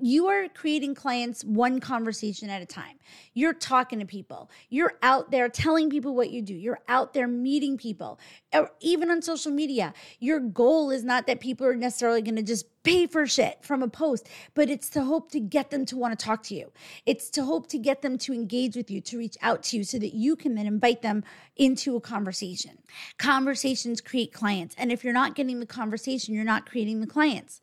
you are creating clients one conversation at a time. You're talking to people. You're out there telling people what you do. You're out there meeting people. Or even on social media, your goal is not that people are necessarily going to just pay for shit from a post, but it's to hope to get them to want to talk to you. It's to hope to get them to engage with you, to reach out to you so that you can then invite them into a conversation. Conversations create clients. And if you're not getting the conversation, you're not creating the clients.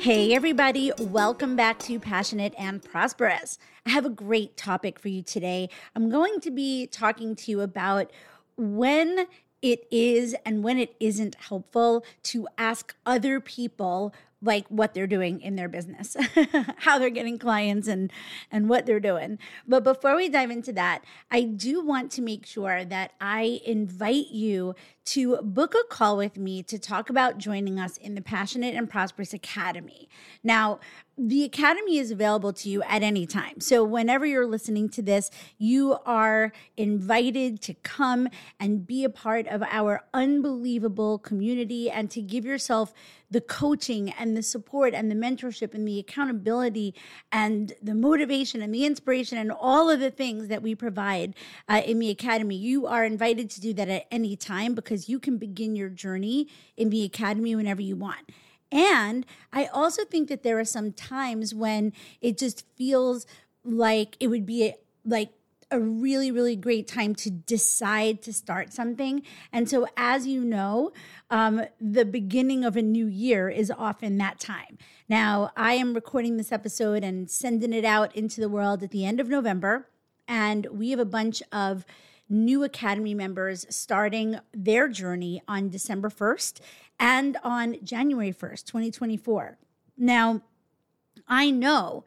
Hey, everybody, welcome back to Passionate and Prosperous. I have a great topic for you today. I'm going to be talking to you about when it is and when it isn't helpful to ask other people like what they're doing in their business, how they're getting clients and and what they're doing. But before we dive into that, I do want to make sure that I invite you to book a call with me to talk about joining us in the Passionate and Prosperous Academy. Now, the academy is available to you at any time. So, whenever you're listening to this, you are invited to come and be a part of our unbelievable community and to give yourself the coaching and the support and the mentorship and the accountability and the motivation and the inspiration and all of the things that we provide uh, in the academy. You are invited to do that at any time because you can begin your journey in the academy whenever you want. And I also think that there are some times when it just feels like it would be like a really, really great time to decide to start something. And so, as you know, um, the beginning of a new year is often that time. Now, I am recording this episode and sending it out into the world at the end of November. And we have a bunch of new Academy members starting their journey on December 1st and on January 1st, 2024. Now, I know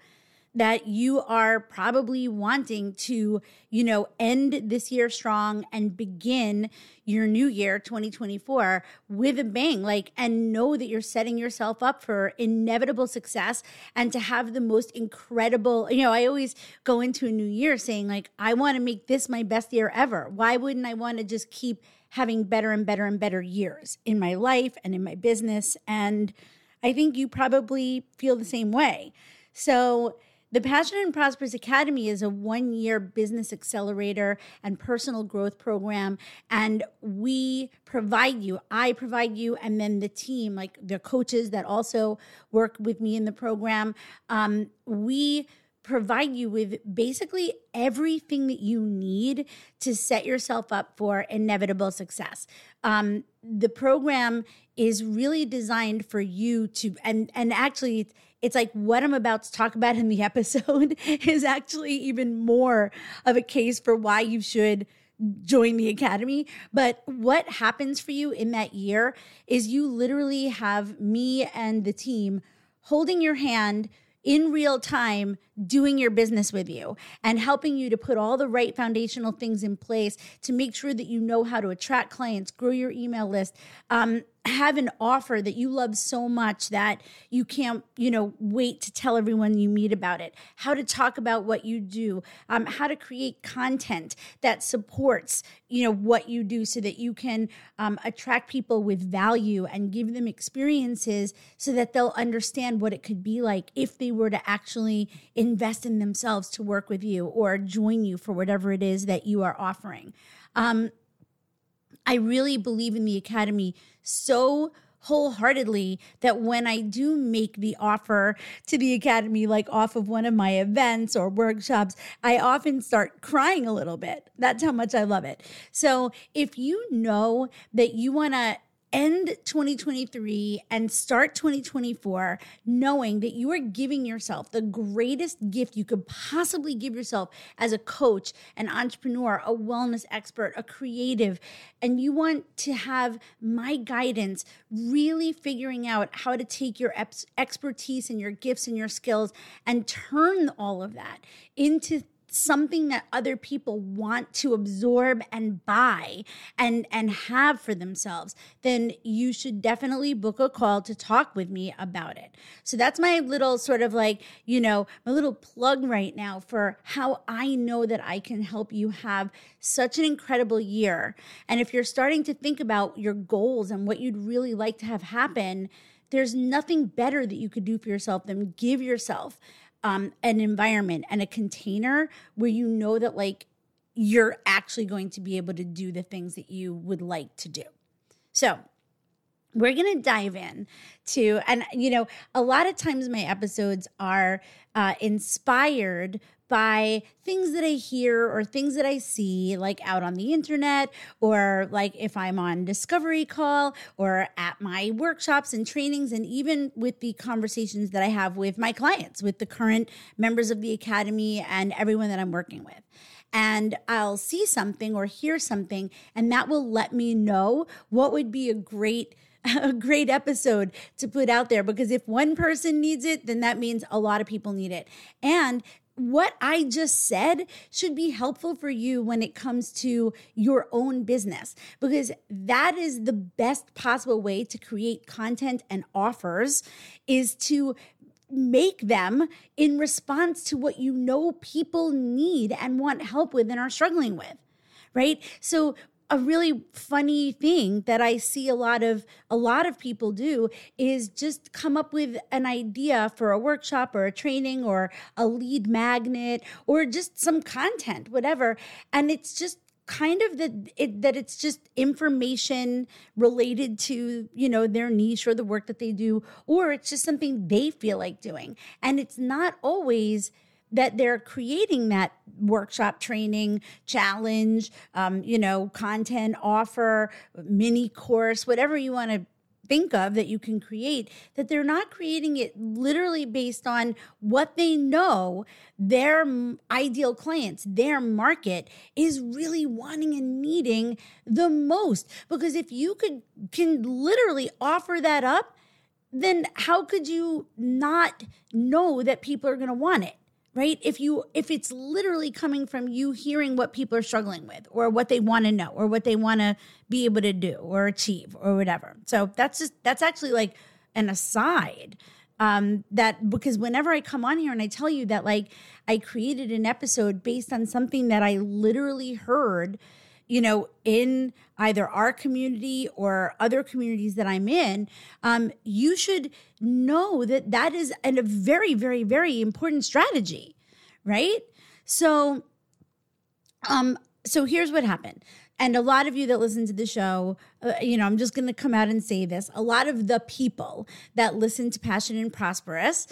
that you are probably wanting to, you know, end this year strong and begin your new year 2024 with a bang like and know that you're setting yourself up for inevitable success and to have the most incredible you know i always go into a new year saying like i want to make this my best year ever. Why wouldn't i want to just keep having better and better and better years in my life and in my business? And i think you probably feel the same way. So the Passionate and Prosperous Academy is a one year business accelerator and personal growth program. And we provide you, I provide you, and then the team, like the coaches that also work with me in the program, um, we provide you with basically everything that you need to set yourself up for inevitable success. Um, the program is really designed for you to, and and actually it's like what I'm about to talk about in the episode is actually even more of a case for why you should join the academy. But what happens for you in that year is you literally have me and the team holding your hand in real time doing your business with you and helping you to put all the right foundational things in place to make sure that you know how to attract clients, grow your email list, um, have an offer that you love so much that you can't, you know, wait to tell everyone you meet about it, how to talk about what you do, um, how to create content that supports, you know, what you do so that you can um, attract people with value and give them experiences so that they'll understand what it could be like if they were to actually invest in themselves to work with you or join you for whatever it is that you are offering. Um, I really believe in the academy so wholeheartedly that when I do make the offer to the Academy, like off of one of my events or workshops, I often start crying a little bit. That's how much I love it. So if you know that you want to end 2023 and start 2024 knowing that you are giving yourself the greatest gift you could possibly give yourself as a coach, an entrepreneur, a wellness expert, a creative, and you want to have my guidance really figuring out how to take your expertise and your gifts and your skills and turn all of that into something that other people want to absorb and buy and and have for themselves then you should definitely book a call to talk with me about it. So that's my little sort of like you know my little plug right now for how i know that i can help you have such an incredible year. And if you're starting to think about your goals and what you'd really like to have happen there's nothing better that you could do for yourself than give yourself um, an environment and a container where you know that like you're actually going to be able to do the things that you would like to do. So, we're going to dive in to, and you know, a lot of times my episodes are uh, inspired by things that I hear or things that I see, like out on the internet, or like if I'm on Discovery Call or at my workshops and trainings, and even with the conversations that I have with my clients, with the current members of the Academy and everyone that I'm working with and I'll see something or hear something, and that will let me know what would be a great a great episode to put out there because if one person needs it, then that means a lot of people need it. And what I just said should be helpful for you when it comes to your own business because that is the best possible way to create content and offers is to make them in response to what you know people need and want help with and are struggling with right? So a really funny thing that I see a lot of a lot of people do is just come up with an idea for a workshop or a training or a lead magnet or just some content whatever. And it's just kind of that it, that it's just information related to you know their niche or the work that they do or it's just something they feel like doing. And it's not always that they're creating that workshop training challenge um, you know content offer mini course whatever you want to think of that you can create that they're not creating it literally based on what they know their ideal clients their market is really wanting and needing the most. Because if you could can literally offer that up then how could you not know that people are going to want it right? If you if it's literally coming from you hearing what people are struggling with or what they want to know or what they want to be able to do or achieve or whatever. So that's just that's actually like an aside um that because whenever i come on here and i tell you that like i created an episode based on something that i literally heard you know, in either our community or other communities that I'm in, um, you should know that that is a very, very, very important strategy, right? So, um, so here's what happened and a lot of you that listen to the show, uh, you know, I'm just going to come out and say this. A lot of the people that listen to Passion and Prosperous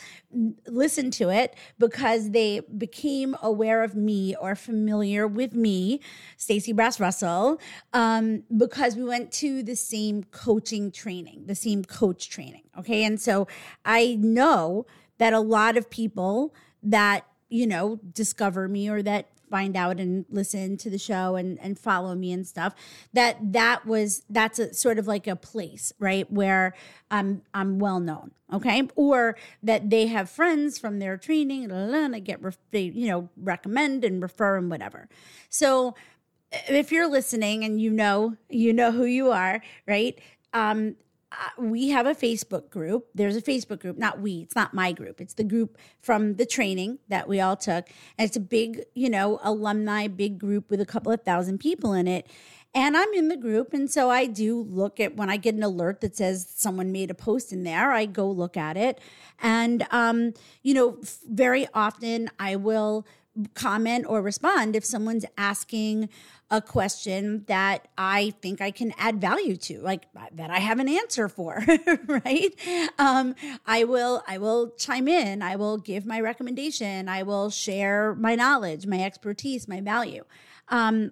listen to it because they became aware of me or familiar with me, Stacey Brass Russell, um, because we went to the same coaching training, the same coach training. Okay. And so I know that a lot of people that you know discover me or that find out and listen to the show and and follow me and stuff that that was that's a sort of like a place right where i'm i'm well known okay? Or that they have friends from their training and I get they you know recommend and refer and whatever. So if you're listening and you know you know who you are right um uh, we have a Facebook group. There's a Facebook group, not we, it's not my group. It's the group from the training that we all took. And it's a big, you know, alumni, big group with a couple of thousand people in it. And I'm in the group. And so I do look at when I get an alert that says someone made a post in there, I go look at it. And, um, you know, very often I will comment or respond if someone's asking a question that I think I can add value to, like that I have an answer for, right? Um, I will I will chime in. I will give my recommendation. I will share my knowledge, my expertise, my value. Um,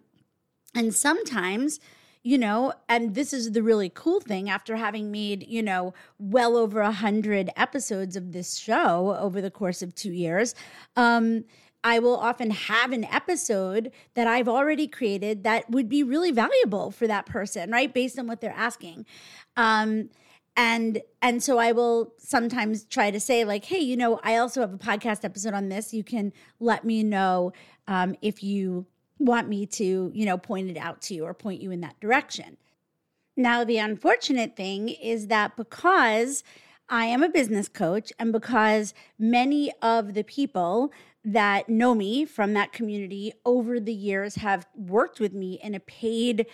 and sometimes you know and this is the really cool thing after having made you know well over a hundred episodes of this show over the course of two years um I will often have an episode that I've already created that would be really valuable for that person, right? Based on what they're asking. Um, and and so I will sometimes try to say like, hey, you know, I also have a podcast episode on this. You can let me know um, if you want me to, you know, point it out to you or point you in that direction. Now, the unfortunate thing is that because I am a business coach and because many of the people that know me from that community over the years have worked with me in a paid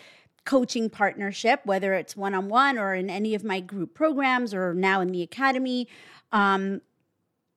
coaching partnership, whether it's one on one or in any of my group programs or now in the academy. Um,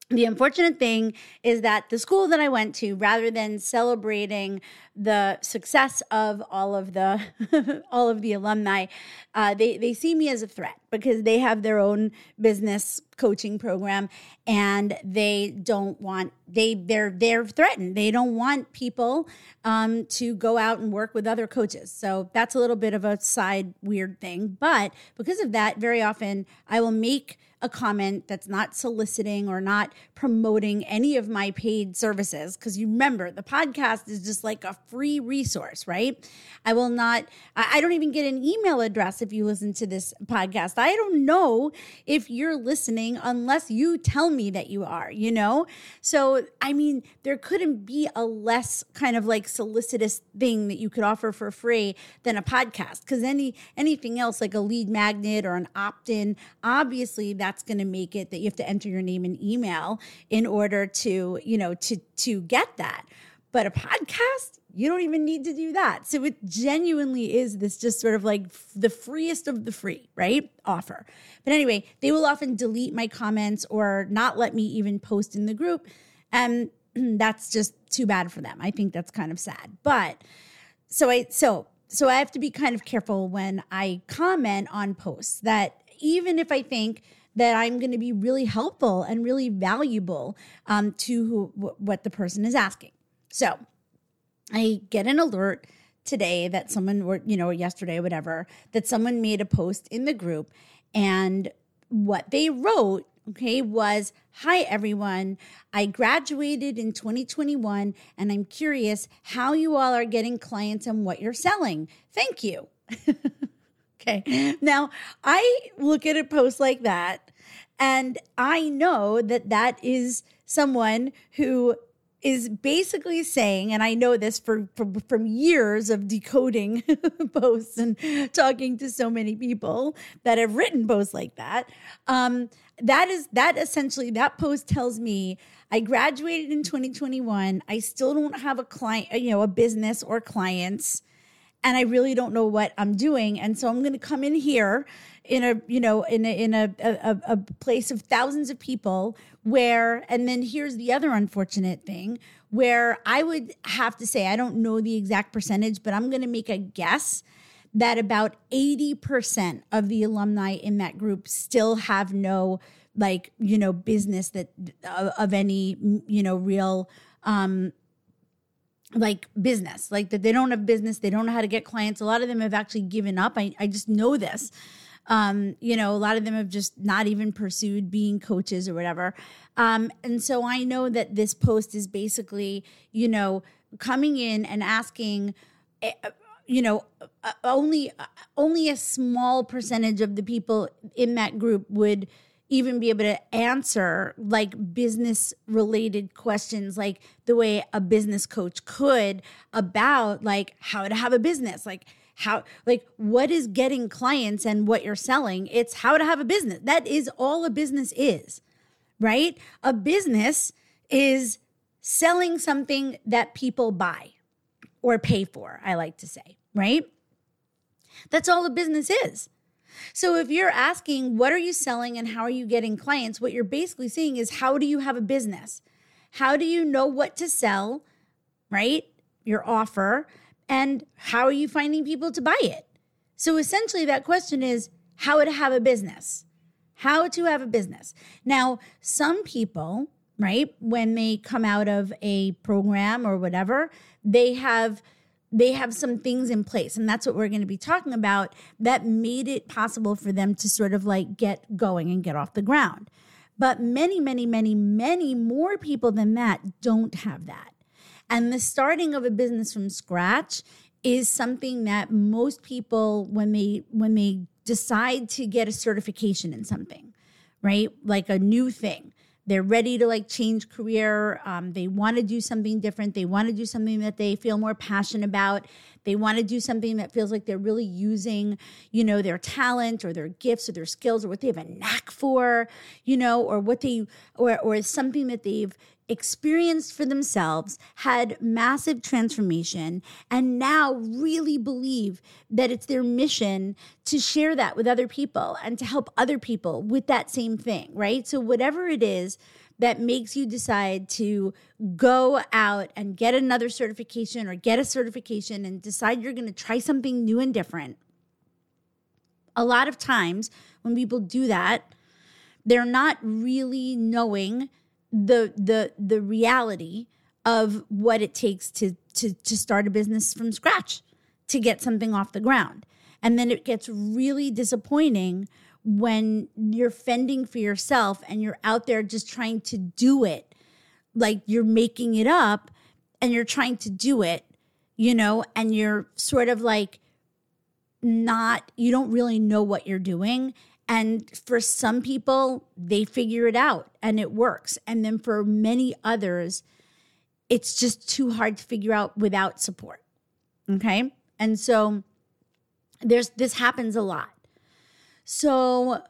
the unfortunate thing is that the school that I went to, rather than celebrating the success of all of the all of the alumni, uh, they they see me as a threat because they have their own business coaching program and they don't want they they're they're threatened. They don't want people um, to go out and work with other coaches. So that's a little bit of a side weird thing, but because of that, very often I will make a comment that's not soliciting or not promoting any of my paid services. Because you remember, the podcast is just like a free resource, right? I will not, I don't even get an email address if you listen to this podcast. I don't know if you're listening unless you tell me that you are, you know? So, I mean, there couldn't be a less kind of like solicitous thing that you could offer for free than a podcast. Because any anything else like a lead magnet or an opt-in, obviously that that's going to make it that you have to enter your name and email in order to, you know, to to get that. But a podcast, you don't even need to do that. So it genuinely is this just sort of like the freest of the free, right? Offer. But anyway, they will often delete my comments or not let me even post in the group. And that's just too bad for them. I think that's kind of sad. But so I so so I have to be kind of careful when I comment on posts that even if I think that I'm going to be really helpful and really valuable um, to who, w- what the person is asking. So I get an alert today that someone, or you know, yesterday, whatever, that someone made a post in the group, and what they wrote okay, was Hi, everyone. I graduated in 2021 and I'm curious how you all are getting clients and what you're selling. Thank you. okay. Now, I look at a post like that and I know that that is someone who is basically saying, and I know this for, for, from years of decoding posts and talking to so many people that have written posts like that. Um, that is that essentially that post tells me I graduated in 2021. I still don't have a client, you know, a business or clients and I really don't know what I'm doing. And so I'm going to come in here in a, you know, in a, in a, a, a place of thousands of people where, and then here's the other unfortunate thing where I would have to say, I don't know the exact percentage, but I'm going to make a guess that about 80% of the alumni in that group still have no like you know business that of any you know real um like business, like that they don't have business, they don't know how to get clients. A lot of them have actually given up. I, I just know this. Um, you know, a lot of them have just not even pursued being coaches or whatever. Um, and so I know that this post is basically, you know, coming in and asking, eh, you know, uh, only only a small percentage of the people in that group would even be able to answer like business related questions like the way a business coach could about like how to have a business like how like what is getting clients and what you're selling. It's how to have a business. That is all a business is right? A business is selling something that people buy or pay for i like to say right? That's all a business is so if you're asking, what are you selling and how are you getting clients? What you're basically saying is, how do you have a business? How do you know what to sell? right? Your offer. And how are you finding people to buy it? So essentially, that question is how to have a business. How to have a business. Now, some people, right, when they come out of a program or whatever, they have they have some things in place and that's what we're going to be talking about that made it possible for them to sort of like get going and get off the ground but many many many many more people than that don't have that and the starting of a business from scratch is something that most people when they when they decide to get a certification in something, right? Like a new thing. They're ready to like change career. Um, they want to do something different. They want to do something that they feel more passionate about. They want to do something that feels like they're really using, you know, their talent or their gifts or their skills or what they have a knack for, you know, or what they or or something that they've experienced for themselves, had massive transformation, and now really believe that it's their mission to share that with other people and to help other people with that same thing, right? So, whatever it is that makes you decide to go out and get another certification or get a certification and decide you're going to try something new and different. A lot of times when people do that, they're not really knowing the the the reality of what it takes to to to start a business from scratch to get something off the ground. And then it gets really disappointing when you're fending for yourself and you're out there just trying to do it. Like you're making it up and you're trying to do it you know and you're sort of like not you don't really know what you're doing and for some people, they figure it out and it works. And then for many others, it's just too hard to figure out without support. Okay. And so there's this happens a lot. So,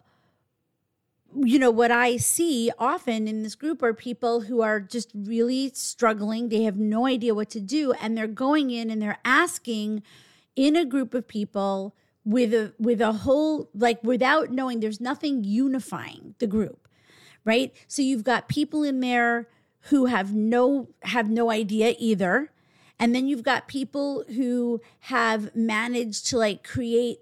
you know, what I see often in this group are people who are just really struggling. They have no idea what to do. And they're going in and they're asking in a group of people with a with a whole like without knowing there's nothing unifying the group right? So you've got people in there who have no have no idea either. And then you've got people who have managed to like create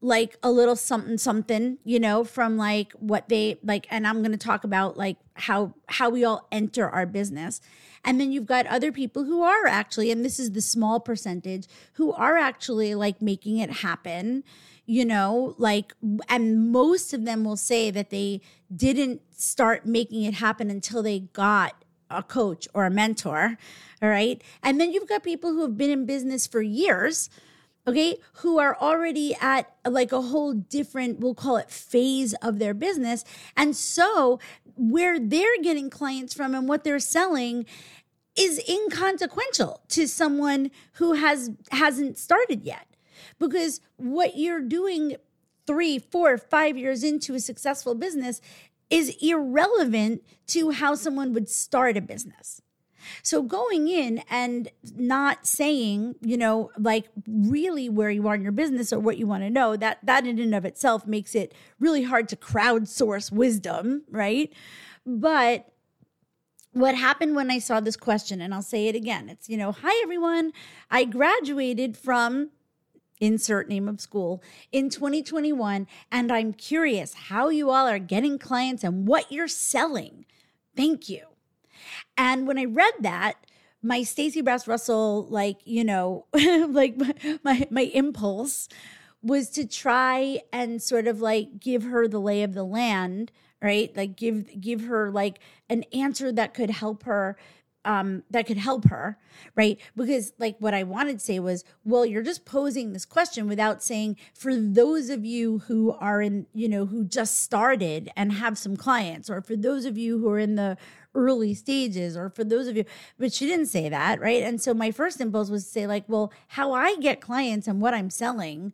like a little something something you know from like what they like and i'm going to talk about like how how we all enter our business and then you've got other people who are actually and this is the small percentage who are actually like making it happen you know like and most of them will say that they didn't start making it happen until they got a coach or a mentor all right and then you've got people who have been in business for years okay, who are already at like a whole different, we'll call it phase of their business. And so where they're getting clients from and what they're selling is inconsequential to someone who has hasn't started yet. Because what you're doing three four five years into a successful business is irrelevant to how someone would start a business so going in and not saying, you know, like really where you are in your business or what you want to know, that that in and of itself makes it really hard to crowdsource wisdom, right? But what happened when I saw this question, and I'll say it again it's, you know, hi everyone, I graduated from insert name of school in 2021, and I'm curious how you all are getting clients and what you're selling. Thank you. And when I read that, my Stacey Brass Russell, like, you know, like my, my impulse was to try and sort of like give her the lay of the land, right? Like give give her like an answer that could help her um, that could help her, right? Because, like, what I wanted to say was, well, you're just posing this question without saying, for those of you who are in, you know, who just started and have some clients, or for those of you who are in the early stages or for those of you but she didn't say that right? And so my first impulse was to say like well how i get clients and what i'm selling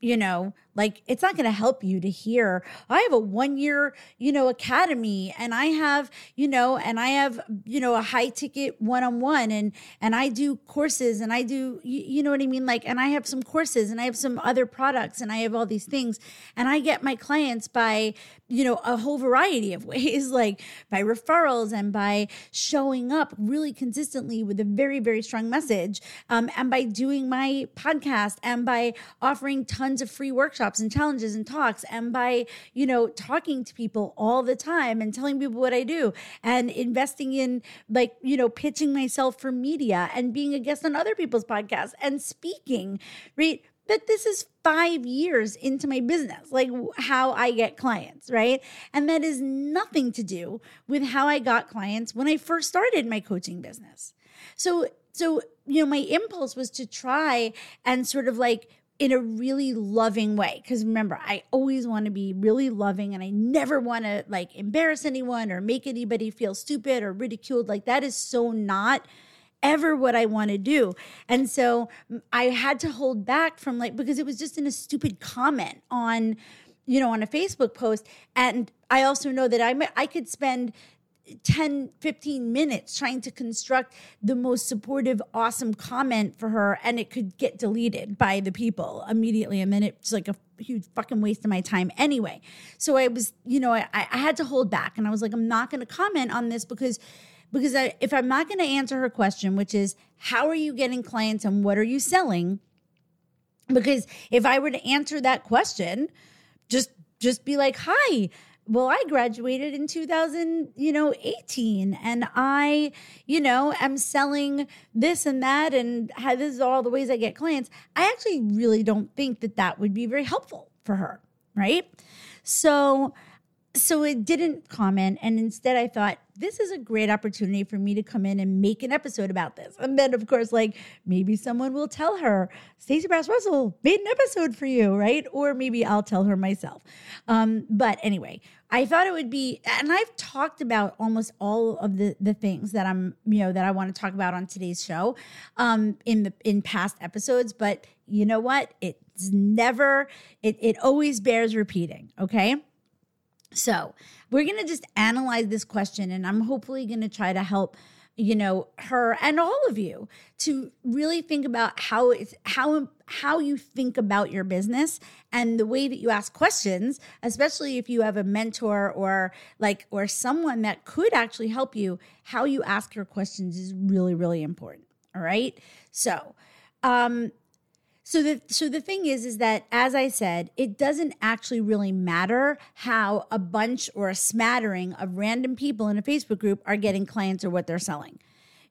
you know Like it's not going to help you to hear, I have a one year, you know, academy and I have, you know, and I have, you know, a high ticket one on one and, and I do courses and I do, you, you know what I mean? Like, and I have some courses and I have some other products and I have all these things and I get my clients by, you know, a whole variety of ways, like by referrals and by showing up really consistently with a very, very strong message. Um, and by doing my podcast and by offering tons of free workshops and challenges and talks and by, you know, talking to people all the time and telling people what I do and investing in like, you know, pitching myself for media and being a guest on other people's podcasts and speaking, right? that this is five years into my business, like how I get clients, right? And that is nothing to do with how I got clients when I first started my coaching business. So, so, you know, my impulse was to try and sort of like, in a really loving way. Because remember, I always want to be really loving and I never want to like embarrass anyone or make anybody feel stupid or ridiculed. Like, that is so not ever what I want to do. And so I had to hold back from like, because it was just in a stupid comment on, you know, on a Facebook post. And I also know that I, I could spend 10 15 minutes trying to construct the most supportive awesome comment for her and it could get deleted by the people immediately and then it's like a huge fucking waste of my time anyway so i was you know i, I had to hold back and i was like i'm not going to comment on this because because I, if I'm not going to answer her question, which is how are you getting clients and what are you selling? Because if I were to answer that question, just just be like, "Hi, well, I graduated in 2000, you know, 18 and I, you know, am selling this and that and how this is all the ways I get clients. I actually really don't think that that would be very helpful for her, right? So so it didn't comment and instead i thought this is a great opportunity for me to come in and make an episode about this. And then of course like maybe someone will tell her stacey brass russell made an episode for you right? Or maybe i'll tell her myself. Um, but anyway i thought it would be and i've talked about almost all of the the things that i'm you know that i want to talk about on today's show um, in the in past episodes but you know what? It's never it, it always bears repeating okay so, we're going to just analyze this question, and I'm hopefully going to try to help you know her and all of you to really think about how it's how how you think about your business and the way that you ask questions especially if you have a mentor or like or someone that could actually help you how you ask your questions is really really important all right? So um so the so the thing is is that as I said, it doesn't actually really matter how a bunch or a smattering of random people in a Facebook group are getting clients or what they're selling.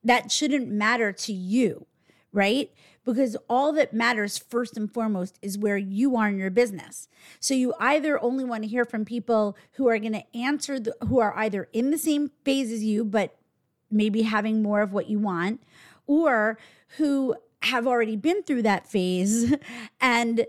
That shouldn't matter to you, right? Because all that matters first and foremost is where you are in your business. So you either only want to hear from people who are going to answer the, who are either in the same phase as you but maybe having more of what you want or who have already been through that phase and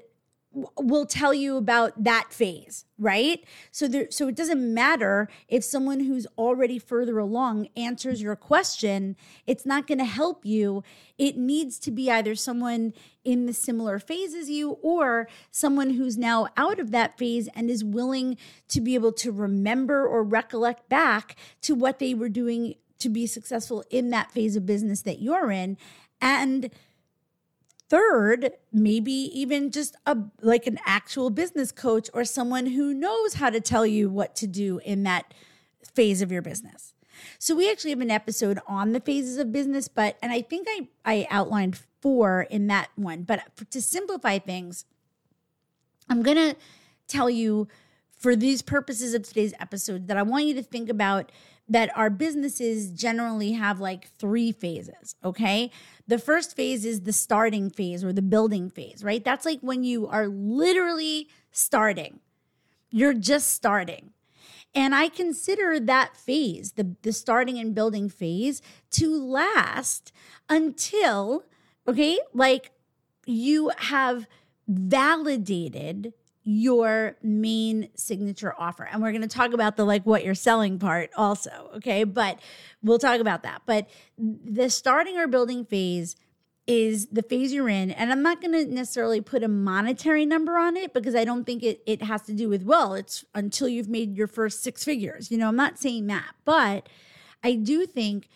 will tell you about that phase right? So there so it doesn't matter if someone who's already further along answers your question it's not going to help you. It needs to be either someone in the similar phase as you or someone who's now out of that phase and is willing to be able to remember or recollect back to what they were doing to be successful in that phase of business that you're in. And Third, maybe even just a like an actual business coach or someone who knows how to tell you what to do in that phase of your business. So we actually have an episode on the phases of business, but and I think I I outlined four in that one. But to simplify things, I'm going to tell you for these purposes of today's episode that I want you to think about that our businesses generally have like three phases, okay? The first phase is the starting phase or the building phase, right? That's like when you are literally starting. You're just starting. And I consider that phase, the, the starting and building phase, to last until, okay, like you have validated your main signature offer. And we're going to talk about the like what you're selling part also, okay? But we'll talk about that. But the starting or building phase is the phase you're in. And I'm not going to necessarily put a monetary number on it because I don't think it, it has to do with, well, it's until you've made your first six figures. You know, I'm not saying that. But I do think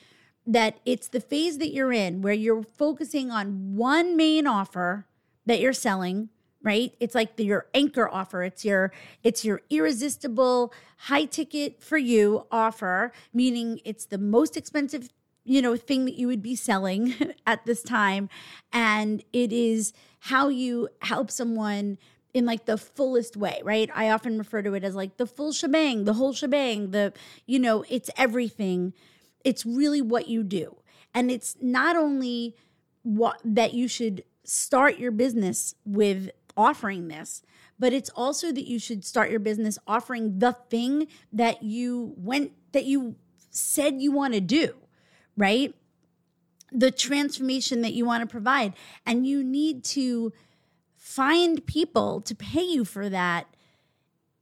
that it's the phase that you're in where you're focusing on one main offer that you're selling right? It's like the, your anchor offer. It's your it's your irresistible high ticket for you offer meaning it's the most expensive you know thing that you would be selling at this time. And it is how you help someone in like the fullest way right? I often refer to it as like the full shebang the whole shebang the you know it's everything. It's really what you do. And it's not only what that you should start your business with offering this but it's also that you should start your business offering the thing that you went that you said you want to do right? The transformation that you want to provide. And you need to find people to pay you for that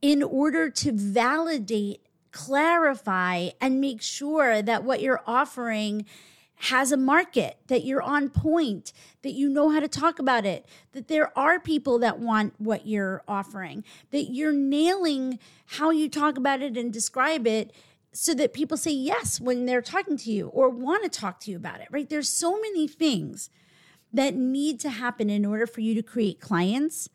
in order to validate, clarify, and make sure that what you're offering has a market, that you're on point, that you know how to talk about it, that there are people that want what you're offering, that you're nailing how you talk about it and describe it so that people say yes when they're talking to you or want to talk to you about it, right? There's so many things that need to happen in order for you to create clients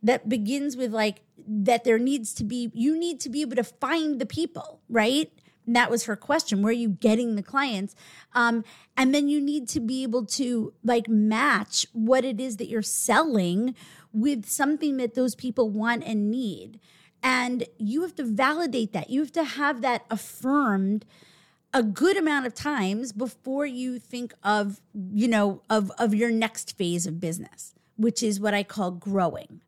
that begins with like that there needs to be you need to be able to find the people right and that was her question where are you getting the clients um, and then you need to be able to like match what it is that you're selling with something that those people want and need and you have to validate that. You have to have that affirmed a good amount of times before you think of, you know, of, of your next phase of business, which is what I call growing.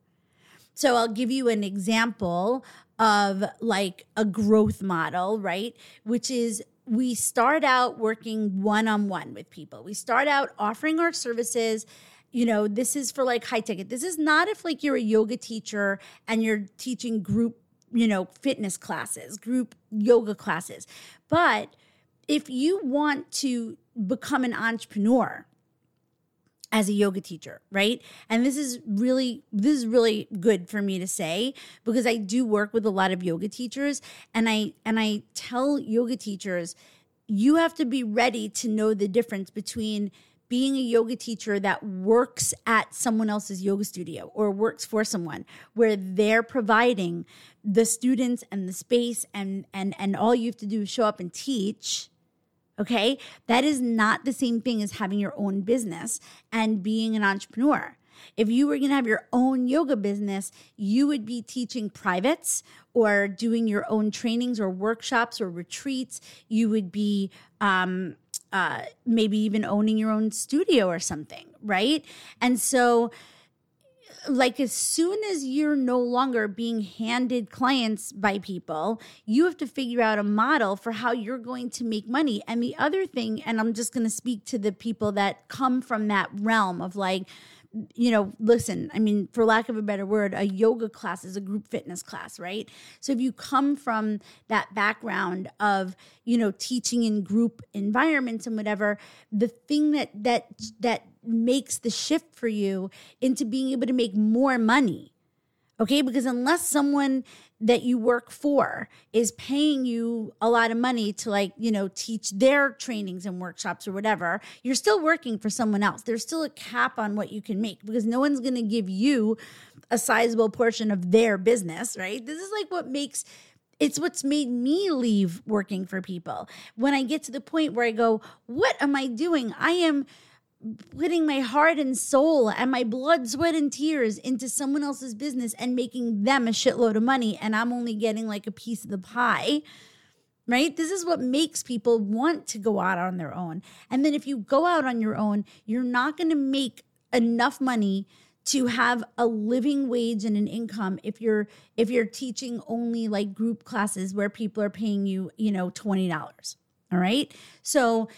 So I'll give you an example of like a growth model, right? Which is we start out working one on one with people. We start out offering our services you know, this is for like high ticket. This is not if like you're a yoga teacher and you're teaching group, you know, fitness classes, group yoga classes. But if you want to become an entrepreneur, as a yoga teacher, right? And this is really this is really good for me to say because I do work with a lot of yoga teachers and I and I tell yoga teachers you have to be ready to know the difference between being a yoga teacher that works at someone else's yoga studio or works for someone where they're providing the students and the space and and and all you have to do is show up and teach okay that is not the same thing as having your own business and being an entrepreneur if you were going to have your own yoga business, you would be teaching privates or doing your own trainings or workshops or retreats. You would be um, uh, maybe even owning your own studio or something, right? And so, like as soon as you're no longer being handed clients by people, you have to figure out a model for how you're going to make money. And the other thing, and I'm just going to speak to the people that come from that realm of like, you know, listen, I mean, for lack of a better word, a yoga class is a group fitness class, right? So if you come from that background of, you know, teaching in group environments and whatever, the thing that that that makes the shift for you into being able to make more money. Okay? Because unless someone that you work for is paying you a lot of money to like you know teach their trainings and workshops or whatever you're still working for someone else there's still a cap on what you can make because no one's going to give you a sizable portion of their business right this is like what makes it's what's made me leave working for people when i get to the point where i go what am i doing i am putting my heart and soul and my blood, sweat, and tears into someone else's business and making them a shitload of money, and I'm only getting like a piece of the pie. Right? This is what makes people want to go out on their own. And then if you go out on your own, you're not going to make enough money to have a living wage and an income if you're if you're teaching only like group classes where people are paying you, you know, $20. All right? So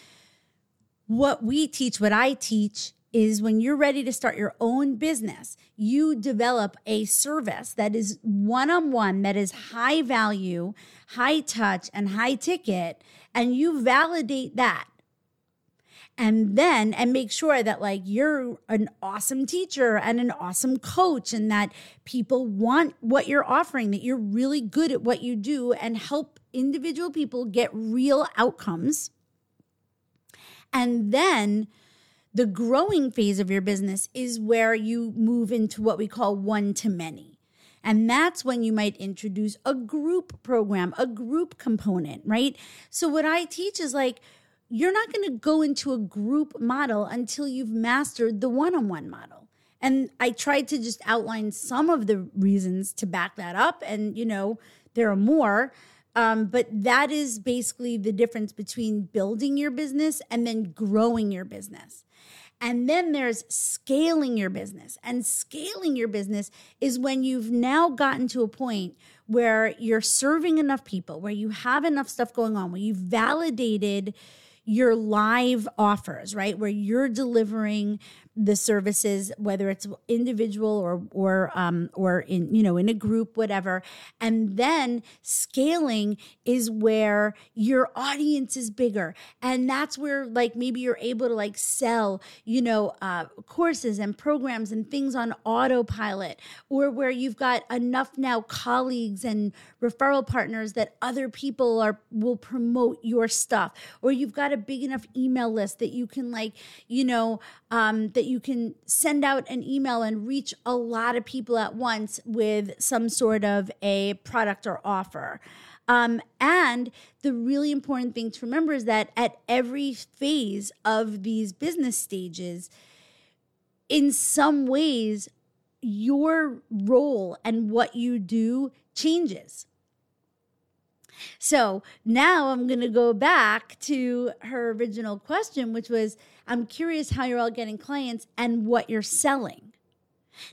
what we teach, what I teach, is when you're ready to start your own business, you develop a service that is one on one, that is high value, high touch, and high ticket, and you validate that. and then and make sure that like you're an awesome teacher and an awesome coach and that people want what you're offering that you're really good at what you do and help individual people get real outcomes and then the growing phase of your business is where you move into what we call one to many and that's when you might introduce a group program, a group component, right? So, what I teach is like, you're not going to go into a group model until you've mastered the one on one model. And I tried to just outline some of the reasons to back that up. And, you know, there are more. Um, but that is basically the difference between building your business and then growing your business. And then there's scaling your business. And scaling your business is when you've now gotten to a point where you're serving enough people, where you have enough stuff going on, where you've validated your live offers, right? Where you're delivering the services, whether it's individual or or um, or in you know in a group, whatever. And then scaling is where your audience is bigger, and that's where like maybe you're able to like sell you know uh, courses and programs and things on autopilot, or where you've got enough now colleagues and referral partners that other people are will promote your stuff, or you've got a big enough email list that you can like you know um, that you can send out an email and reach a lot of people at once with some sort of a product or offer. Um, and the really important thing to remember is that at every phase of these business stages, in some ways, your role and what you do changes. So now I'm going to go back to her original question, which was I'm curious how you're all getting clients and what you're selling.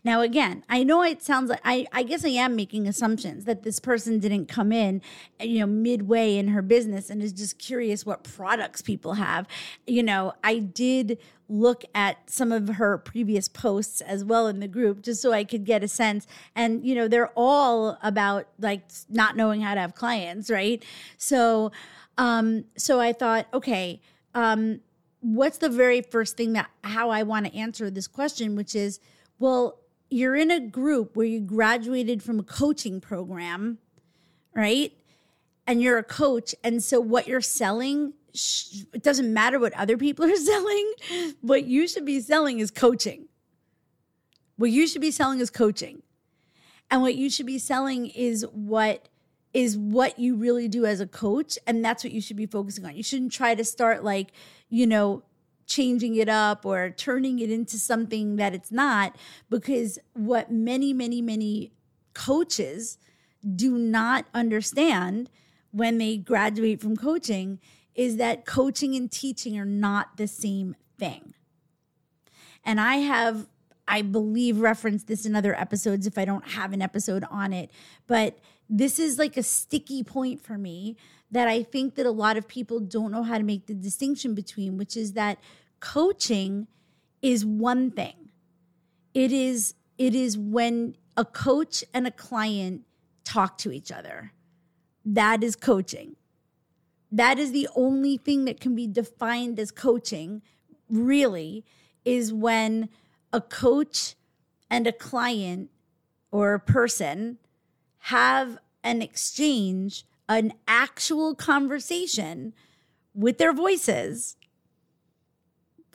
Now, again, I know it sounds like I, I guess I am making assumptions that this person didn't come in, you know, midway in her business and is just curious what products people have. You know, I did look at some of her previous posts as well in the group just so I could get a sense. And, you know, they're all about like not knowing how to have clients, right? So, um, so I thought, okay, um, what's the very first thing that how I want to answer this question, which is, well, you're in a group where you graduated from a coaching program, right? And you're a coach. And so what you're selling, it doesn't matter what other people are selling. What you should be selling is coaching. What you should be selling is coaching. And what you should be selling is what is what you really do as a coach and that's what you should be focusing on. You shouldn't try to start like, you know, changing it up or turning it into something that it's not because what many many many coaches do not understand when they graduate from coaching is that coaching and teaching are not the same thing. And I have I believe referenced this in other episodes if I don't have an episode on it, but this is like a sticky point for me that I think that a lot of people don't know how to make the distinction between, which is that coaching is one thing. It is it is when a coach and a client talk to each other. That is coaching. That is the only thing that can be defined as coaching, really, is when a coach and a client or a person have an exchange an actual conversation with their voices,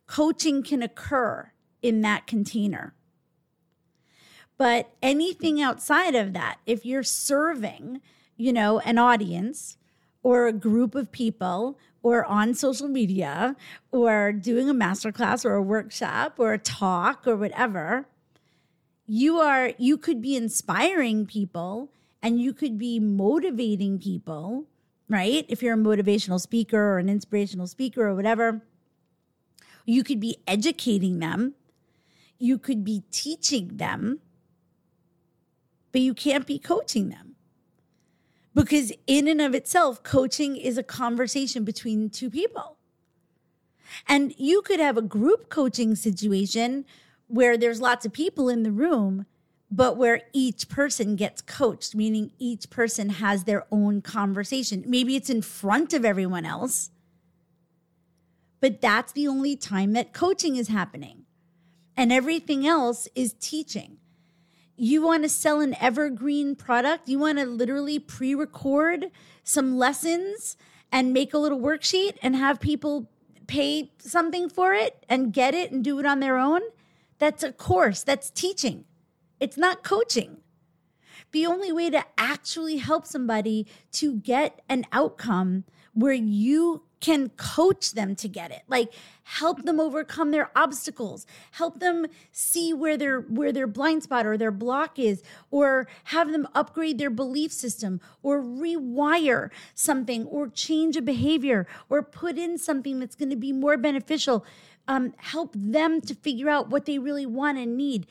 coaching can occur in that container. But anything outside of that, if you're serving, you know, an audience or a group of people or on social media or doing a masterclass or a workshop or a talk or whatever, you are you could be inspiring people and you could be motivating people, right? If you're a motivational speaker or an inspirational speaker or whatever, you could be educating them, you could be teaching them, but you can't be coaching them. Because, in and of itself, coaching is a conversation between two people. And you could have a group coaching situation where there's lots of people in the room but where each person gets coached, meaning each person has their own conversation. Maybe it's in front of everyone else, but that's the only time that coaching is happening. And everything else is teaching. You want to sell an evergreen product? You want to literally pre record some lessons and make a little worksheet and have people pay something for it and get it and do it on their own? That's a course, that's teaching. It's not coaching. The only way to actually help somebody to get an outcome where you can coach them to get it like help them overcome their obstacles help them see where their where their blind spot or their block is or have them upgrade their belief system or rewire something or change a behavior or put in something that's going to be more beneficial um, help them to figure out what they really want and need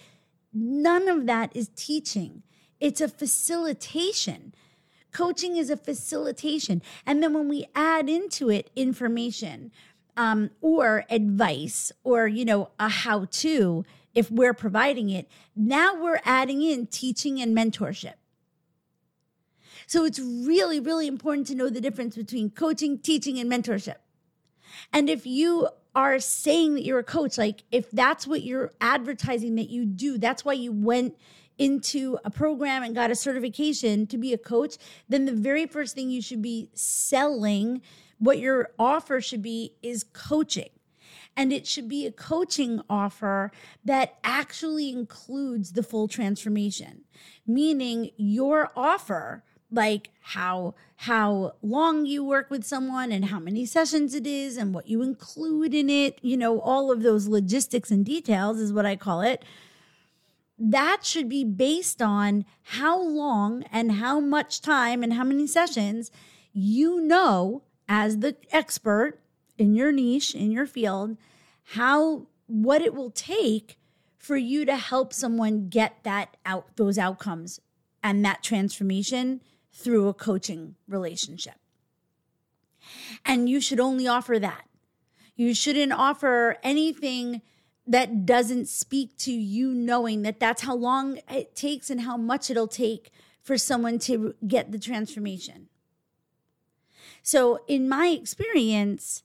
none of that is teaching it's a facilitation Coaching is a facilitation. And then when we add into it information um, or advice or, you know, a how to, if we're providing it, now we're adding in teaching and mentorship. So it's really, really important to know the difference between coaching, teaching, and mentorship. And if you are saying that you're a coach, like if that's what you're advertising that you do, that's why you went into a program and got a certification to be a coach, then the very first thing you should be selling, what your offer should be, is coaching. And it should be a coaching offer that actually includes the full transformation, meaning your offer like how how long you work with someone and how many sessions it is and what you include in it you know all of those logistics and details is what i call it. That should be based on how long and how much time and how many sessions you know as the expert in your niche, in your field, how what it will take for you to help someone get that out those outcomes and that transformation through a coaching relationship. And you should only offer that. You shouldn't offer anything that doesn't speak to you knowing that that's how long it takes and how much it'll take for someone to get the transformation. So, in my experience,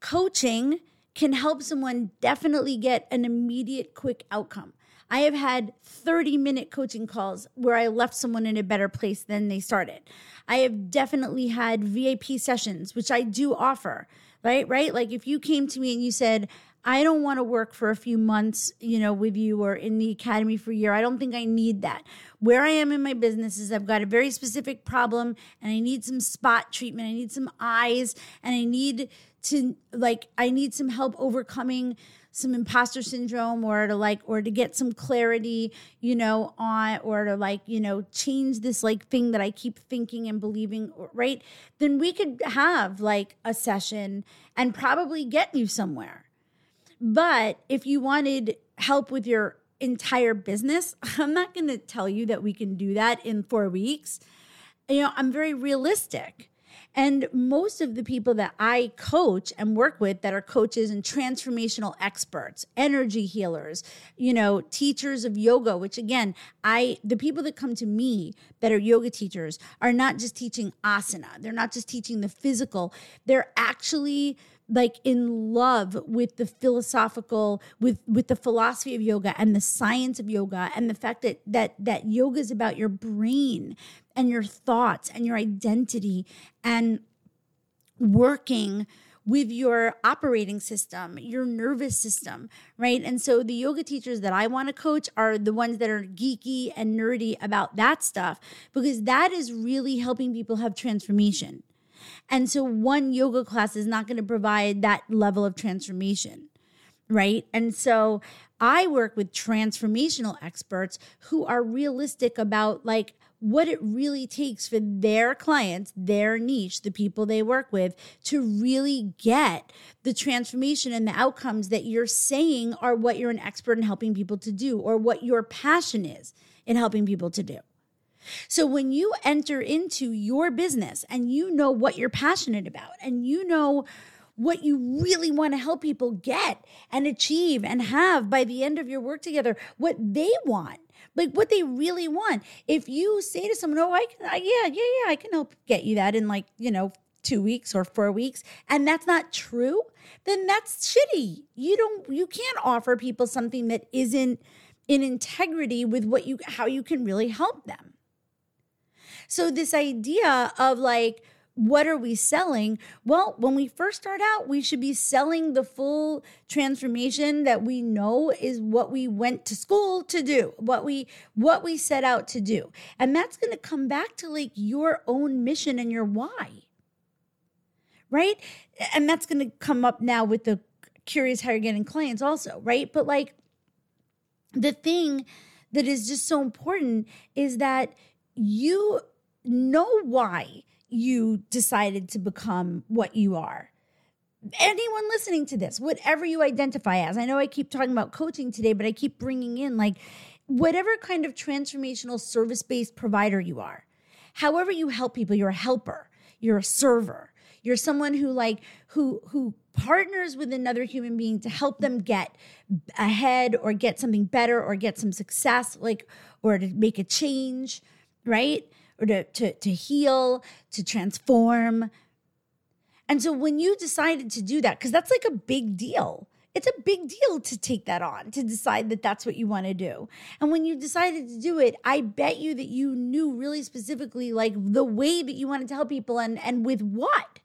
coaching can help someone definitely get an immediate, quick outcome. I have had 30 minute coaching calls where I left someone in a better place than they started. I have definitely had VIP sessions, which I do offer, right? Right? Like if you came to me and you said, I don't want to work for a few months, you know, with you or in the academy for a year. I don't think I need that. Where I am in my business is I've got a very specific problem and I need some spot treatment. I need some eyes and I need to like I need some help overcoming some imposter syndrome or to like or to get some clarity you know on or to like you know change this like thing that i keep thinking and believing right then we could have like a session and probably get you somewhere but if you wanted help with your entire business, I'm not going to tell you that we can do that in four weeks. You know, I'm very realistic. And most of the people that I coach and work with that are coaches and transformational experts, energy healers, you know, teachers of yoga, which again, I, the people that come to me that are yoga teachers are not just teaching asana. They're not just teaching the physical. They're actually like in love with the philosophical with with the philosophy of yoga and the science of yoga and the fact that that that yoga is about your brain and your thoughts and your identity and working with your operating system, your nervous system, right? And so the yoga teachers that I want to coach are the ones that are geeky and nerdy about that stuff because that is really helping people have transformation. And so one yoga class is not going to provide that level of transformation, right? And so I work with transformational experts who are realistic about like what it really takes for their clients, their niche, the people they work with to really get the transformation and the outcomes that you're saying are what you're an expert in helping people to do or what your passion is in helping people to do. So when you enter into your business and you know what you're passionate about and you know what you really want to help people get and achieve and have by the end of your work together, what they want, like what they really want. If you say to someone, "Oh, I can, I, yeah, yeah, yeah, I can help get you that in like you know two weeks or four weeks and that's not true then that's shitty you don't you can't offer people something that isn't in integrity with what you how you can really help them so this idea of like what are we selling? Well, when we first start out, we should be selling the full transformation that we know is what we went to school to do, what we what we set out to do. And that's going to come back to like your own mission and your why. Right? And that's going to come up now with the curious how you're getting clients also, right? But like the thing that is just so important is that you know why you decided to become what you are. Anyone listening to this, whatever you identify as, I know I keep talking about coaching today, but I keep bringing in like whatever kind of transformational service based provider you are, however you help people, you're a helper, you're a server, you're someone who like who who partners with another human being to help them get ahead or get something better or get some success like or to make a change right or to, to, to heal, to transform. And so when you decided to do that, because that's like a big deal, it's a big deal to take that on, to decide that that's what you want to do. And when you decided to do it, I bet you that you knew really specifically like the way that you wanted to help people and and with what.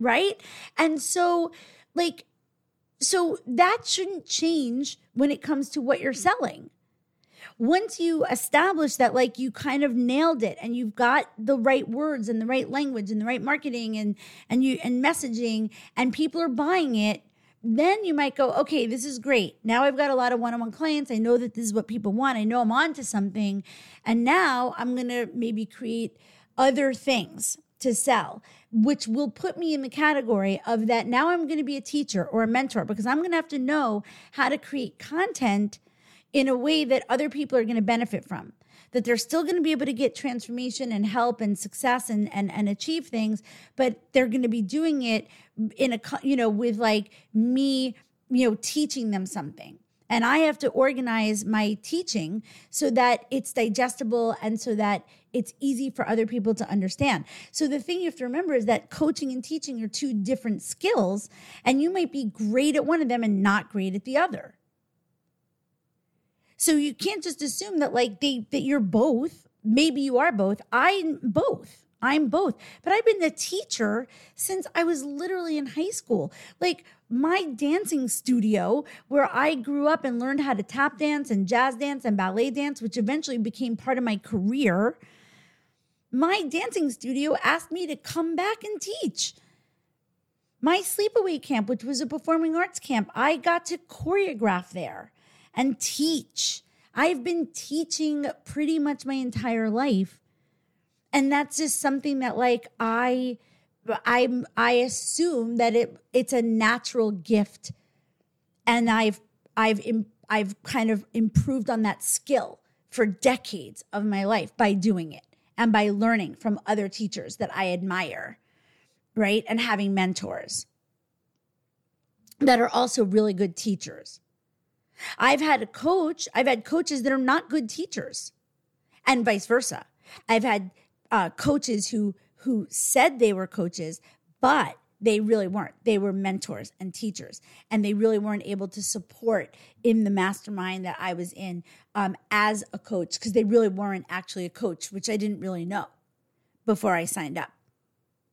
Right? And so like so that shouldn't change when it comes to what you're selling once you establish that like you kind of nailed it and you've got the right words and the right language and the right marketing and and you and messaging and people are buying it then you might go okay this is great. Now i've got a lot of one-on-one clients. I know that this is what people want. I know i'm on to something. And now i'm to maybe create other things to sell which will put me in the category of that now i'm going to be a teacher or a mentor because i'm going to have to know how to create content in a way that other people are going to benefit from that they're still going to be able to get transformation and help and success and and, and achieve things but they're going to be doing it in a you know with like me you know teaching them something. And i have to organize my teaching so that it's digestible and so that it's easy for other people to understand. So the thing you have to remember is that coaching and teaching are two different skills and you might be great at one of them and not great at the other so you can't just assume that like they that you're both. Maybe you are both. I'm both. I'm both. But I've been a teacher since I was literally in high school. Like my dancing studio, where I grew up and learned how to tap dance and jazz dance and ballet dance, which eventually became part of my career. My dancing studio asked me to come back and teach. My sleepaway camp, which was a performing arts camp, I got to choreograph there and teach. I've been teaching pretty much my entire life. And that's just something that like I I'm I assume that it it's a natural gift and I've I've I've kind of improved on that skill for decades of my life by doing it and by learning from other teachers that I admire, right? And having mentors that are also really good teachers. I've had a coach, I've had coaches that are not good teachers, and vice versa. I've had uh, coaches who who said they were coaches, but they really weren't. They were mentors and teachers, and they really weren't able to support in the mastermind that I was in um, as a coach because they really weren't actually a coach, which I didn't really know before I signed up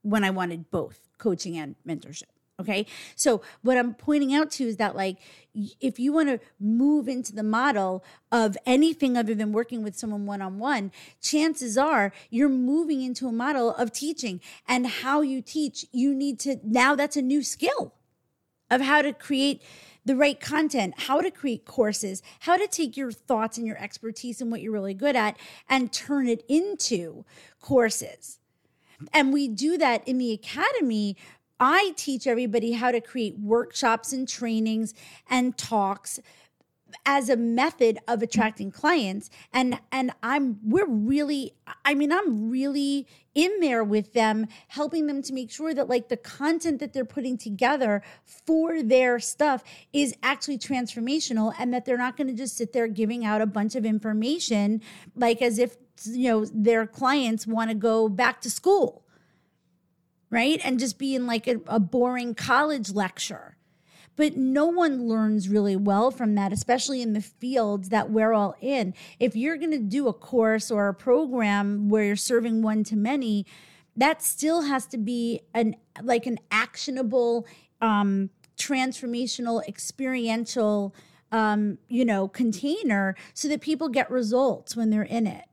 when I wanted both coaching and mentorship. Okay. So, what I'm pointing out to is that, like, if you want to move into the model of anything other than working with someone one on one, chances are you're moving into a model of teaching and how you teach. You need to now that's a new skill of how to create the right content, how to create courses, how to take your thoughts and your expertise and what you're really good at and turn it into courses. And we do that in the academy I teach everybody how to create workshops and trainings and talks as a method of attracting clients. And and I'm we're really I mean I'm really in there with them helping them to make sure that like the content that they're putting together for their stuff is actually transformational and that they're not going to just sit there giving out a bunch of information like as if you know their clients want to go back to school right? And just be in like a, a boring college lecture. But no one learns really well from that, especially in the fields that we're all in. If you're going to do a course or a program where you're serving one to many, that still has to be an like an actionable um transformational experiential um you know container so that people get results when they're in it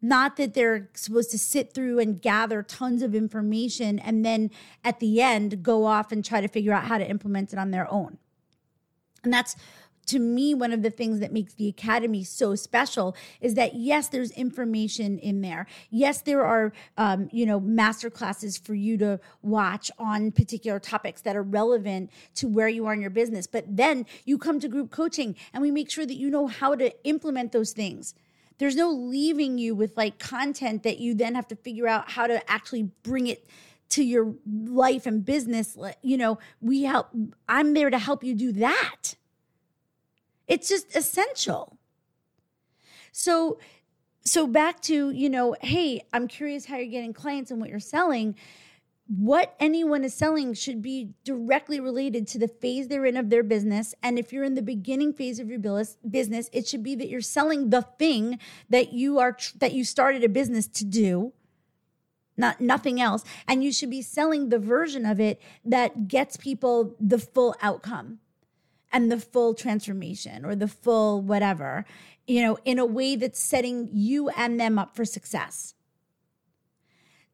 not that they're supposed to sit through and gather tons of information and then at the end go off and try to figure out how to implement it on their own. And that's to me one of the things that makes the academy so special is that yes there's information in there. Yes there are um, you know master classes for you to watch on particular topics that are relevant to where you are in your business. But then you come to group coaching and we make sure that you know how to implement those things there's no leaving you with like content that you then have to figure out how to actually bring it to your life and business. You know, we help, I'm there to help you do that. It's just essential. So, so back to, you know, hey, I'm curious how you're getting clients and what you're selling what anyone is selling should be directly related to the phase they're in of their business. And if you're in the beginning phase of your business, it should be that you're selling the thing that you are that you started a business to do, not nothing else. And you should be selling the version of it that gets people the full outcome and the full transformation or the full whatever, you know, in a way that's setting you and them up for success.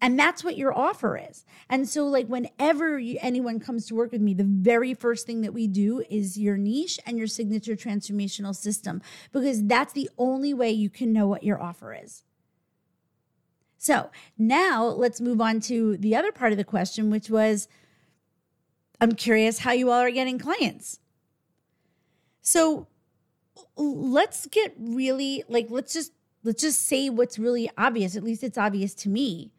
And that's what your offer is. And so, like, whenever you, anyone comes to work with me, the very first thing that we do is your niche and your signature transformational system, because that's the only way you can know what your offer is. So, now let's move on to the other part of the question, which was I'm curious how you all are getting clients. So, let's get really like let's just let's just say what's really obvious at least it's obvious to me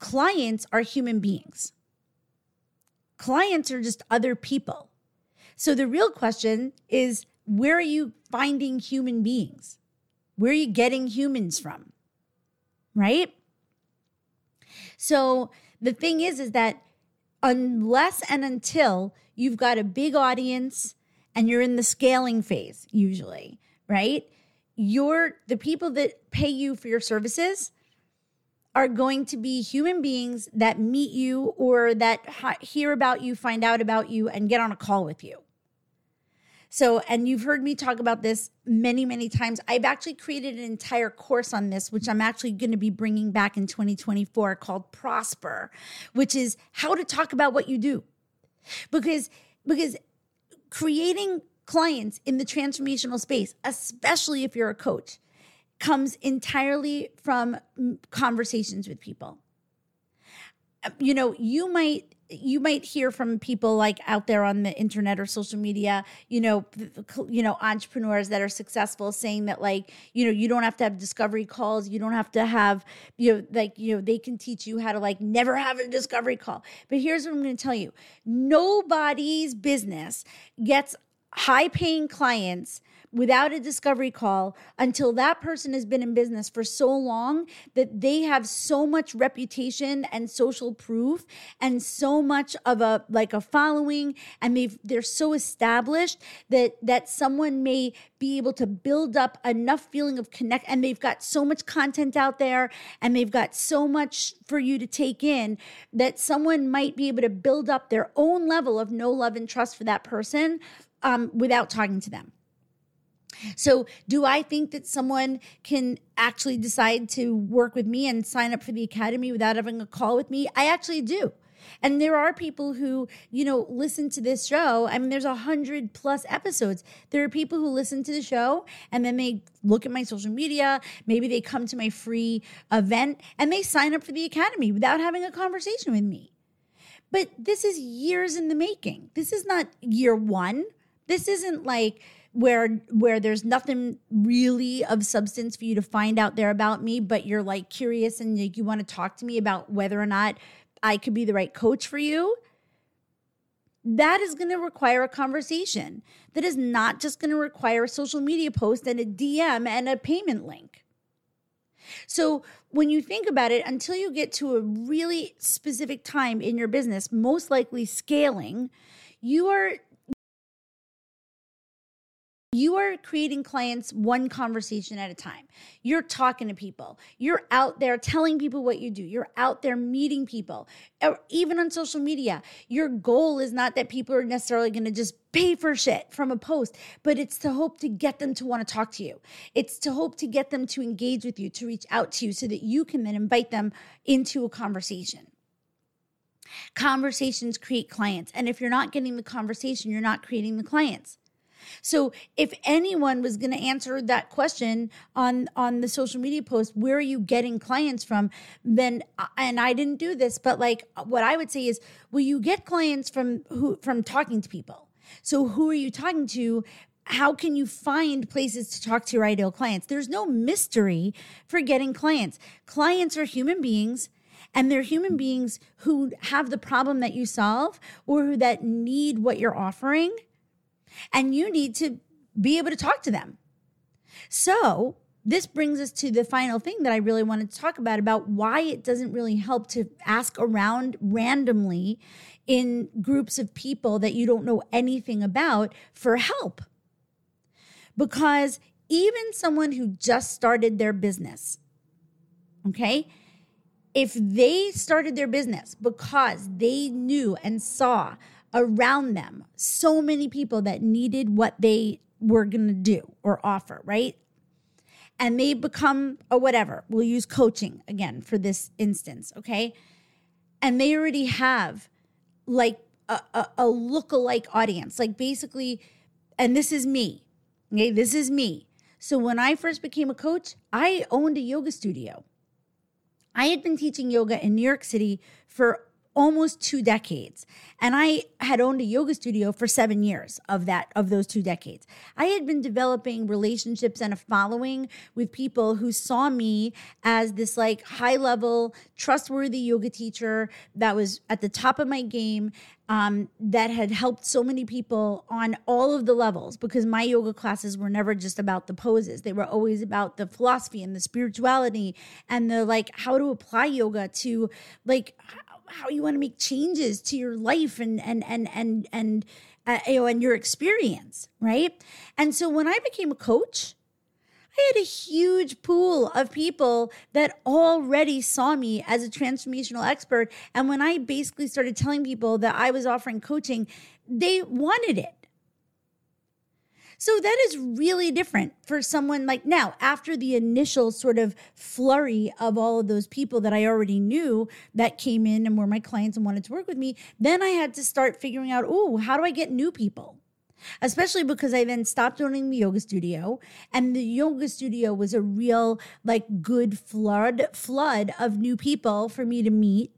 clients are human beings. Clients are just other people. So the real question is where are you finding human beings? Where are you getting humans from? Right? So the thing is is that unless and until you've got a big audience and you're in the scaling phase usually, right? You're the people that pay you for your services are going to be human beings that meet you or that hear about you, find out about you, and get on a call with you. So, and you've heard me talk about this many, many times. I've actually created an entire course on this, which I'm actually going to be bringing back in 2024 called Prosper, which is how to talk about what you do. Because, because creating clients in the transformational space, especially if you're a coach, comes entirely from conversations with people. Um, you know, you might you might hear from people like out there on the internet or social media, you know, you know, entrepreneurs that are successful saying that like, you know, you don't have to have discovery calls, you don't have to have, you know, like, you know, they can teach you how to like never have a discovery call. But here's what I'm going to tell you. Nobody's business gets high paying clients without a discovery call until that person has been in business for so long that they have so much reputation and social proof and so much of a like a following. And they've they're so established that that someone may be able to build up enough feeling of connect and they've got so much content out there and they've got so much for you to take in that someone might be able to build up their own level of no love and trust for that person um, without talking to them so, do I think that someone can actually decide to work with me and sign up for the academy without having a call with me? I actually do. And there are people who, you know, listen to this show. I mean, there's a hundred plus episodes. There are people who listen to the show and then they look at my social media. Maybe they come to my free event and they sign up for the academy without having a conversation with me. But this is years in the making. This is not year one. This isn't like, where where there's nothing really of substance for you to find out there about me but you're like curious and you, you want to talk to me about whether or not I could be the right coach for you that is going to require a conversation. That is not just going to require a social media post and a DM and a payment link. So, when you think about it, until you get to a really specific time in your business, most likely scaling, you are you are creating clients one conversation at a time. You're talking to people. You're out there telling people what you do. You're out there meeting people. Or even on social media, your goal is not that people are necessarily going to just pay for shit from a post, but it's to hope to get them to want to talk to you. It's to hope to get them to engage with you, to reach out to you so that you can then invite them into a conversation. Conversations create clients. And if you're not getting the conversation, you're not creating the clients. So if anyone was going to answer that question on on the social media post, where are you getting clients from? Then uh, and I didn't do this, but like uh, what I would say is, will you get clients from who from talking to people? So who are you talking to? How can you find places to talk to your ideal clients? There's no mystery for getting clients. Clients are human beings and they're human beings who have the problem that you solve or who that need what you're offering and you need to be able to talk to them. So, this brings us to the final thing that I really wanted to talk about about why it doesn't really help to ask around randomly in groups of people that you don't know anything about for help. Because even someone who just started their business, okay, if they started their business because they knew and saw around them so many people that needed what they were going to do or offer, right? And they become a whatever. We'll use coaching again for this instance, okay? And they already have like a, a, a look-alike audience. Like basically, and this is me. Okay, this is me. So when I first became a coach, I owned a yoga studio. I had been teaching yoga in New York City for almost two decades. And i had owned a yoga studio for seven years of that of those two decades. I had been developing relationships and a following with people who saw me as this like high level trustworthy yoga teacher that was at the top of my game um, that had helped so many people on all of the levels because my yoga classes were never just about the poses. They were always about the philosophy and the spirituality and the like how to apply yoga to like how you want to make changes to your life and and and and and uh, you know and your experience, right? And so when I became a coach, I had a huge pool of people that already saw me as a transformational expert. And when I basically started telling people that I was offering coaching, they wanted it. So that is really different for someone like now, after the initial sort of flurry of all of those people that I already knew that came in and were my clients and wanted to work with me, then I had to start figuring out, oh, how do I get new people? especially because I then stopped owning the yoga studio and the yoga studio was a real like good flood flood of new people for me to meet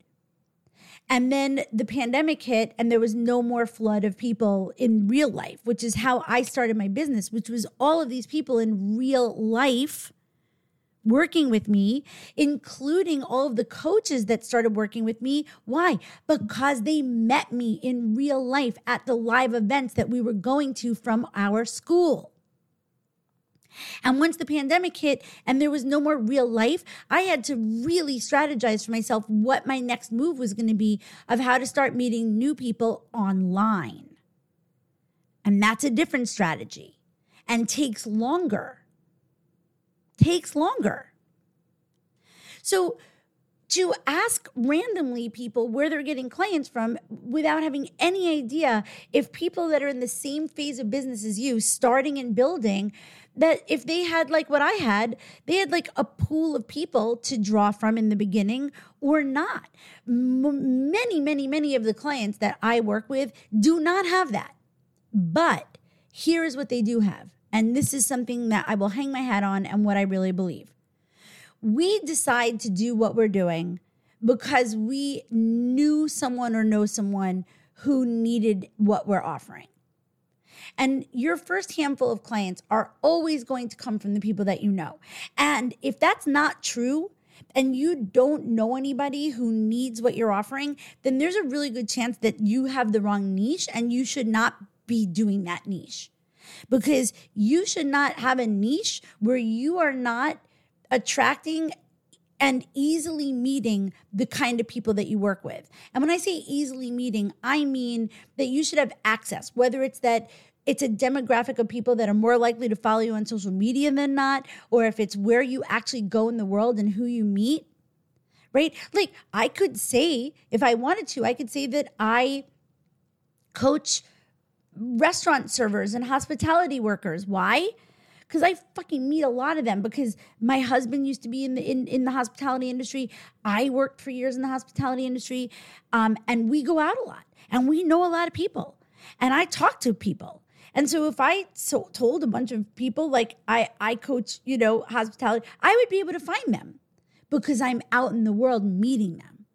and then the pandemic hit, and there was no more flood of people in real life, which is how I started my business, which was all of these people in real life working with me, including all of the coaches that started working with me. Why? Because they met me in real life at the live events that we were going to from our school. And once the pandemic hit and there was no more real life, I had to really strategize for myself what my next move was going to be of how to start meeting new people online. And that's a different strategy and takes longer. Takes longer. So, to ask randomly people where they're getting clients from without having any idea if people that are in the same phase of business as you, starting and building, that if they had like what I had, they had like a pool of people to draw from in the beginning or not. M- many, many, many of the clients that I work with do not have that. But here is what they do have. And this is something that I will hang my hat on and what I really believe. We decide to do what we're doing because we knew someone or know someone who needed what we're offering. And your first handful of clients are always going to come from the people that you know. And if that's not true, and you don't know anybody who needs what you're offering, then there's a really good chance that you have the wrong niche and you should not be doing that niche. Because you should not have a niche where you are not attracting and easily meeting the kind of people that you work with. And when I say easily meeting, I mean that you should have access, whether it's that it's a demographic of people that are more likely to follow you on social media than not, or if it's where you actually go in the world and who you meet, right? Like I could say, if I wanted to, I could say that I coach restaurant servers and hospitality workers. Why? because I fucking meet a lot of them because my husband used to be in the in, in the hospitality industry. I worked for years in the hospitality industry. Um, and we go out a lot and we know a lot of people. And I talk to people. And so if I so told a bunch of people like I I coach, you know, hospitality, I would be able to find them because I'm out in the world meeting them.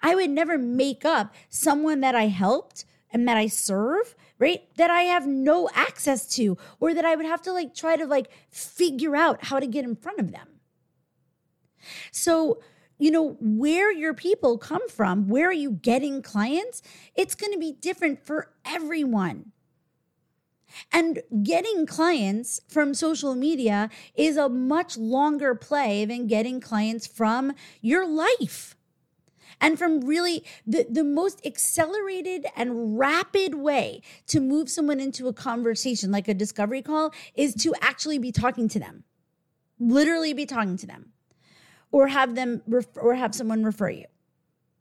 I would never make up someone that I helped and that I serve right? That I have no access to, or that I would have to like try to like figure out how to get in front of them. So, you know, where your people come from, where are you getting clients? It's going to be different for everyone. And getting clients from social media is a much longer play than getting clients from your life. And from really the, the most accelerated and rapid way to move someone into a conversation like a discovery call is to actually be talking to them. Literally be talking to them. Or have them ref- or have someone refer you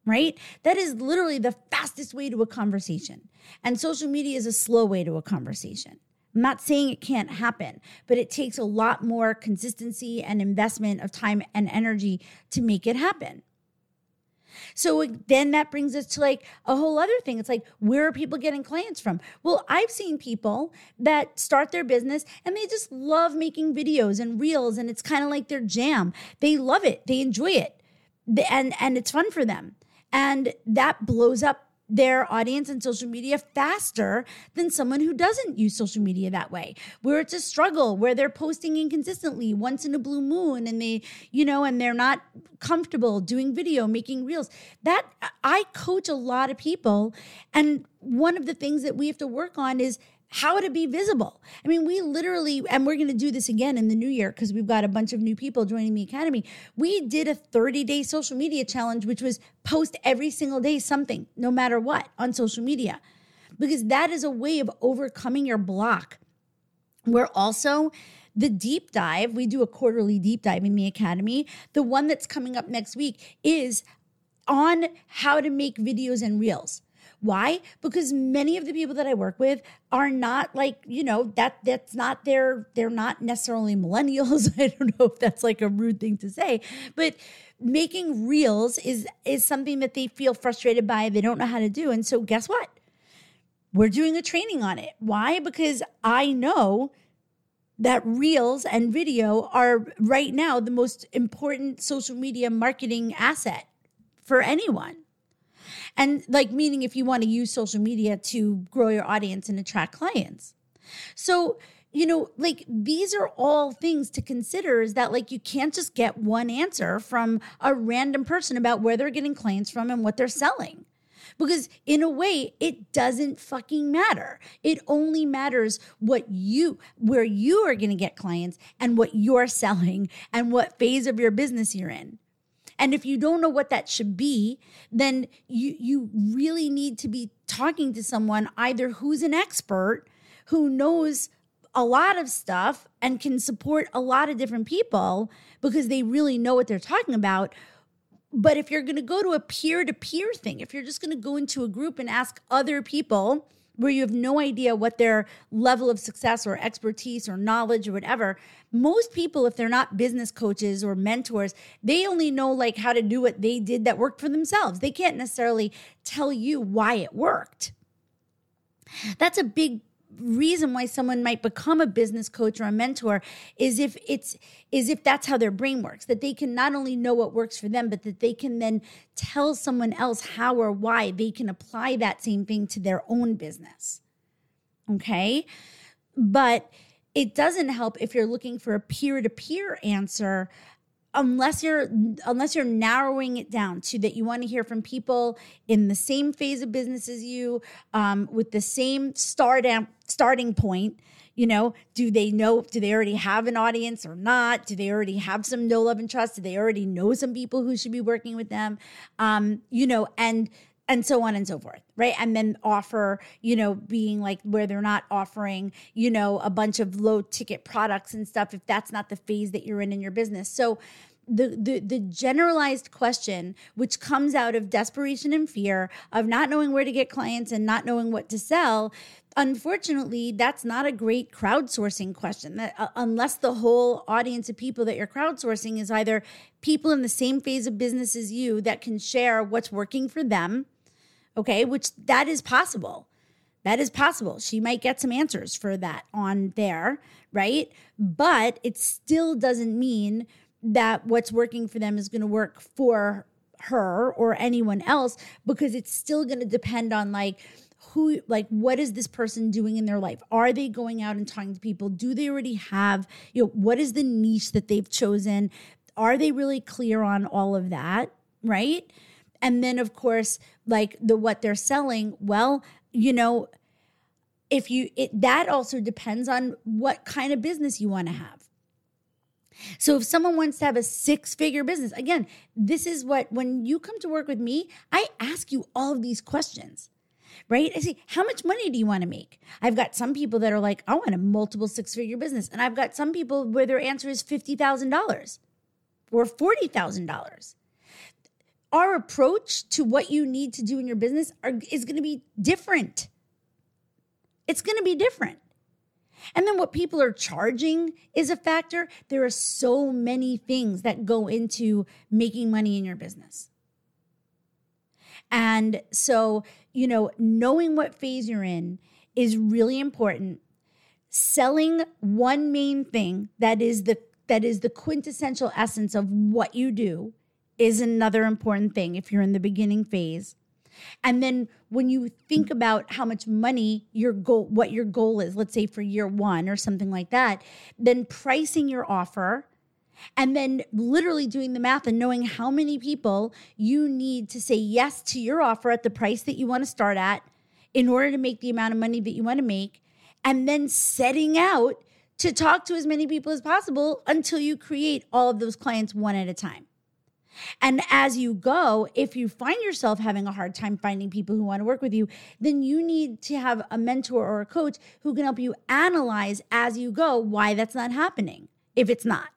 right that is literally the fastest way to a conversation and social media is a slow way to a conversation I'm not saying it can't happen, but it takes a lot more consistency and investment of time and energy to make it happen. So then that brings us to like a whole other thing. It's like, where are people getting clients from? Well, I've seen people that start their business and they just love making videos and reels, and it's kind of like their jam. They love it, they enjoy it, and, and it's fun for them. And that blows up their audience and social media faster than someone who doesn't use social media that way, where it's a struggle, where they're posting inconsistently once in a blue moon and they, you know, and they're not comfortable doing video, making reels. That I coach a lot of people. And one of the things that we have to work on is how to be visible. I mean, we literally, and we're going to do this again in the new year because we've got a bunch of new people joining the academy. We did a 30 day social media challenge, which was post every single day something, no matter what, on social media, because that is a way of overcoming your block. We're also, the deep dive, we do a quarterly deep dive in the academy. The one that's coming up next week is on how to make videos and reels. Why? Because many of the people that I work with are not like, you know, that that's not their they're not necessarily millennials. I don't know if that's like a rude thing to say, but making reels is is something that they feel frustrated by, they don't know how to do. And so guess what? We're doing a training on it. Why? Because I know that reels and video are right now the most important social media marketing asset for anyone. And like, meaning if you want to use social media to grow your audience and attract clients. So, you know, like these are all things to consider is that like you can't just get one answer from a random person about where they're getting clients from and what they're selling. Because in a way, it doesn't fucking matter. It only matters what you, where you are going to get clients and what you're selling and what phase of your business you're in. And if you don't know what that should be, then you you really need to be talking to someone either who's an expert who knows a lot of stuff and can support a lot of different people because they really know what they're talking about. But if you're going to go to a peer to peer thing, if you're just going to go into a group and ask other people where you have no idea what their level of success or expertise or knowledge or whatever, most people, if they're not business coaches or mentors, they only know like how to do what they did that worked for themselves. They can't necessarily tell you why it worked. That's a big reason why someone might become a business coach or a mentor is if it's is if that's how their brain works that they can not only know what works for them but that they can then tell someone else how or why they can apply that same thing to their own business. Okay? But it doesn't help if you're looking for a peer-to-peer answer unless you're unless you're narrowing it down to that you want to hear from people in the same phase of business as you um, with the same start starting point You know, do they know, do they already have an audience or not? Do they already have some no love, and trust? Do they already know some people who should be working with them? Um, you know, and and so on and so forth right? And then offer you know being like where they're not offering you know a bunch of low ticket products and stuff if that's not the phase that you're in in your business. So the, the the generalized question which comes out of desperation and fear of not knowing where to get clients and not knowing what to sell unfortunately that's not a great crowdsourcing question. That uh, unless the whole audience of people that you're crowdsourcing is either people in the same phase of business as you that can share what's working for them okay which that is possible. That is possible. She might get some answers for that on there right? But it still doesn't mean that what's working for them is going to work for her or anyone else because it's still going to depend on like who like what is this person doing in their life? Are they going out and talking to people? Do they already have you know what is the niche that they've chosen? Are they really clear on all of that right and then of course like the what they're selling well you know if you it that also depends on what kind of business you want to have so if someone wants to have a six figure business again this is what when you come to work with me i ask you all of these questions right? I say, how much money do you want to make? I've got some people that are like, I want a multiple six figure business. And I've got some people where their answer is $50,000 or $40,000 our approach to what you need to do in your business are, is going to be different. It's going to be different. And then what people are charging is a factor. There are so many things that go into making money in your business. And so, you know, knowing what phase you're in is really important. Selling one main thing that is the that is the quintessential essence of what you do is another important thing if you're in the beginning phase. And then when you think about how much money your goal, what your goal is, let's say for year one or something like that, then pricing your offer and then literally doing the math and knowing how many people you need to say yes to your offer at the price that you want to start at in order to make the amount of money that you want to make. And then setting out to talk to as many people as possible until you create all of those clients one at a time. And as you go, if you find yourself having a hard time finding people who want to work with you, then you need to have a mentor or a coach who can help you analyze as you go why that's not happening, if it's not.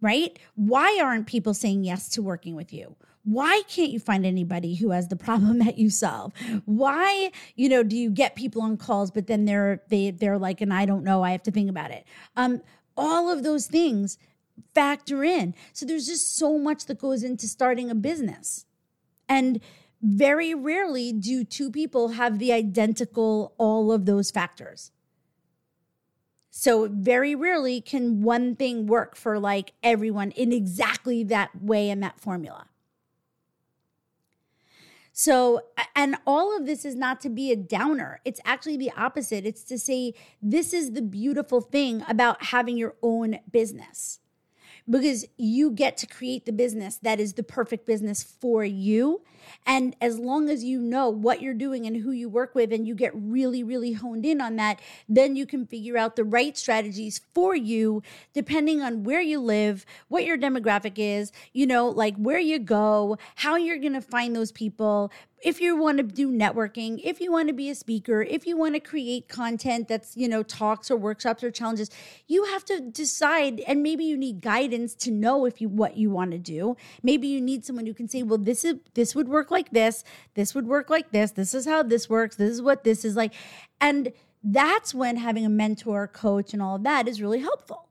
Right? Why aren't people saying yes to working with you? Why can't you find anybody who has the problem that you solve? Why, you know, do you get people on calls, but then they're they they're like, and I don't know, I have to think about it. Um, all of those things factor in. So there's just so much that goes into starting a business. And very rarely do two people have the identical all of those factors. So very rarely can one thing work for like everyone in exactly that way and that formula. So, and all of this is not to be a downer. It's actually the opposite. It's to say, this is the beautiful thing about having your own business because you get to create the business that is the perfect business for you. And as long as you know what you're doing and who you work with, and you get really, really honed in on that, then you can figure out the right strategies for you, depending on where you live, what your demographic is, you know, like where you go, how you're going to find those people, if you want to do networking, if you want to be a speaker, if you want to create content that's, you know, talks or workshops or challenges, you have to decide and maybe you need guidance to know if you what you want to do. Maybe you need someone who can say, "Well, this is this would work like this, this would work like this, this is how this works, this is what this is like." And that's when having a mentor, coach and all of that is really helpful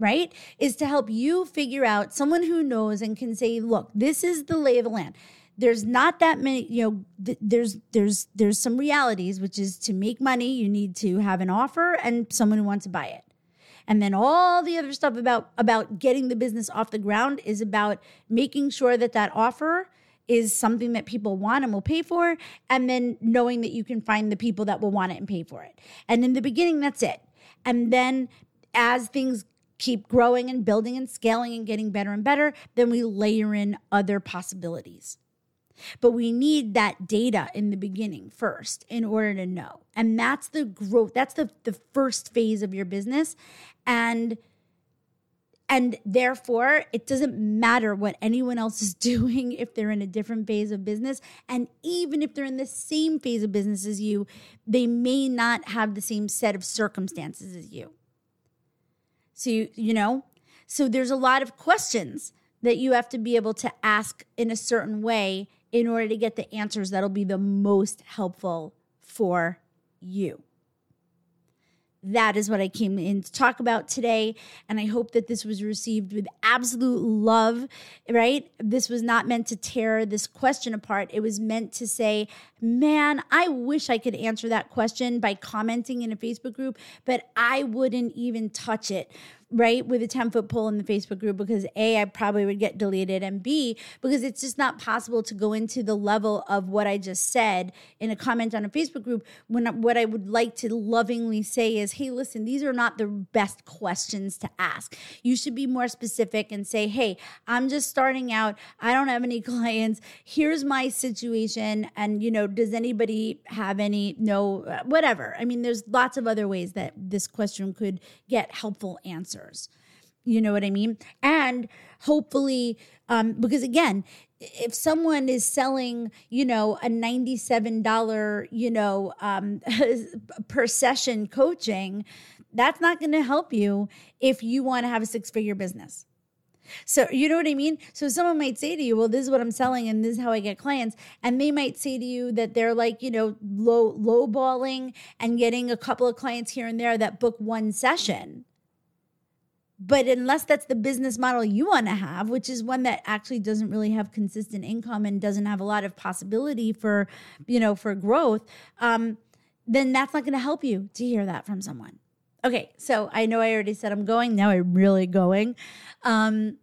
right? Is to help you figure out someone who knows and can say, look, this is the lay of the land there's not that many you know th- there's there's there's some realities which is to make money you need to have an offer and someone who wants to buy it. And then all the other stuff about about getting the business off the ground is about making sure that that offer is something that people want and will pay for and then knowing that you can find the people that will want it and pay for it. And in the beginning that's it. And then as things keep growing and building and scaling and getting better and better then we layer in other possibilities But we need that data in the beginning first in order to know. And that's the growth, that's the, the first phase of your business. And and therefore, it doesn't matter what anyone else is doing if they're in a different phase of business. And even if they're in the same phase of business as you, they may not have the same set of circumstances as you. So, you, you know, so there's a lot of questions that you have to be able to ask in a certain way in order to get the answers that'll be the most helpful for you that is what I came in to talk about today. And I hope that this was received with absolute love, right? This was not meant to tear this question apart. It was meant to say, man, I wish I could answer that question by commenting in a Facebook group, but I wouldn't even touch it right with a 10 foot pole in the facebook group because a i probably would get deleted and b because it's just not possible to go into the level of what i just said in a comment on a facebook group when what i would like to lovingly say is hey listen these are not the best questions to ask. You should be more specific and say hey i'm just starting out. I don't have any clients. Here's my situation and you know does anybody have any no uh, whatever. I mean there's lots of other ways that this question could get helpful answers answers. You know what I mean? And hopefully, um, because again, if someone is selling, you know, a $97, you know, um, per session coaching, that's not going to help you if you want to have a six figure business. So, you know what I mean? So, someone might say to you, Well, this is what I'm selling and this is how I get clients. And they might say to you that they're like, you know, low, low balling and getting a couple of clients here and there that book one session. But unless that's the business model you want to have, which is one that actually doesn't really have consistent income and doesn't have a lot of possibility for, you know, for growth, um, then that's not going to help you to hear that from someone. Okay, so I know I already said I'm going. Now I'm really going. Um,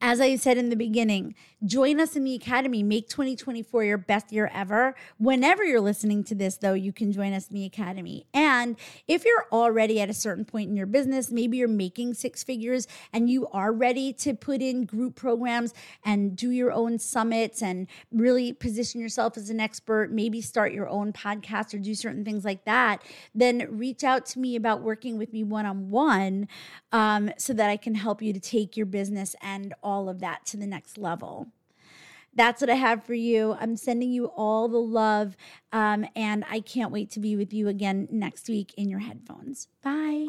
as I said in the beginning, join us in the Academy. Make 2024 your best year ever. Whenever you're listening to this, though, you can join us in the Academy. And if you're already at a certain point in your business, maybe you're making six figures and you are ready to put in group programs and do your own summits and really position yourself as an expert, maybe start your own podcast or do certain things like that, then reach out to me about working with me one on one so that I can help you to take your business and of that to the next level that's what I have for you. I'm sending you all the love. Um, and I can't wait to be with you again next week in your headphones. Bye.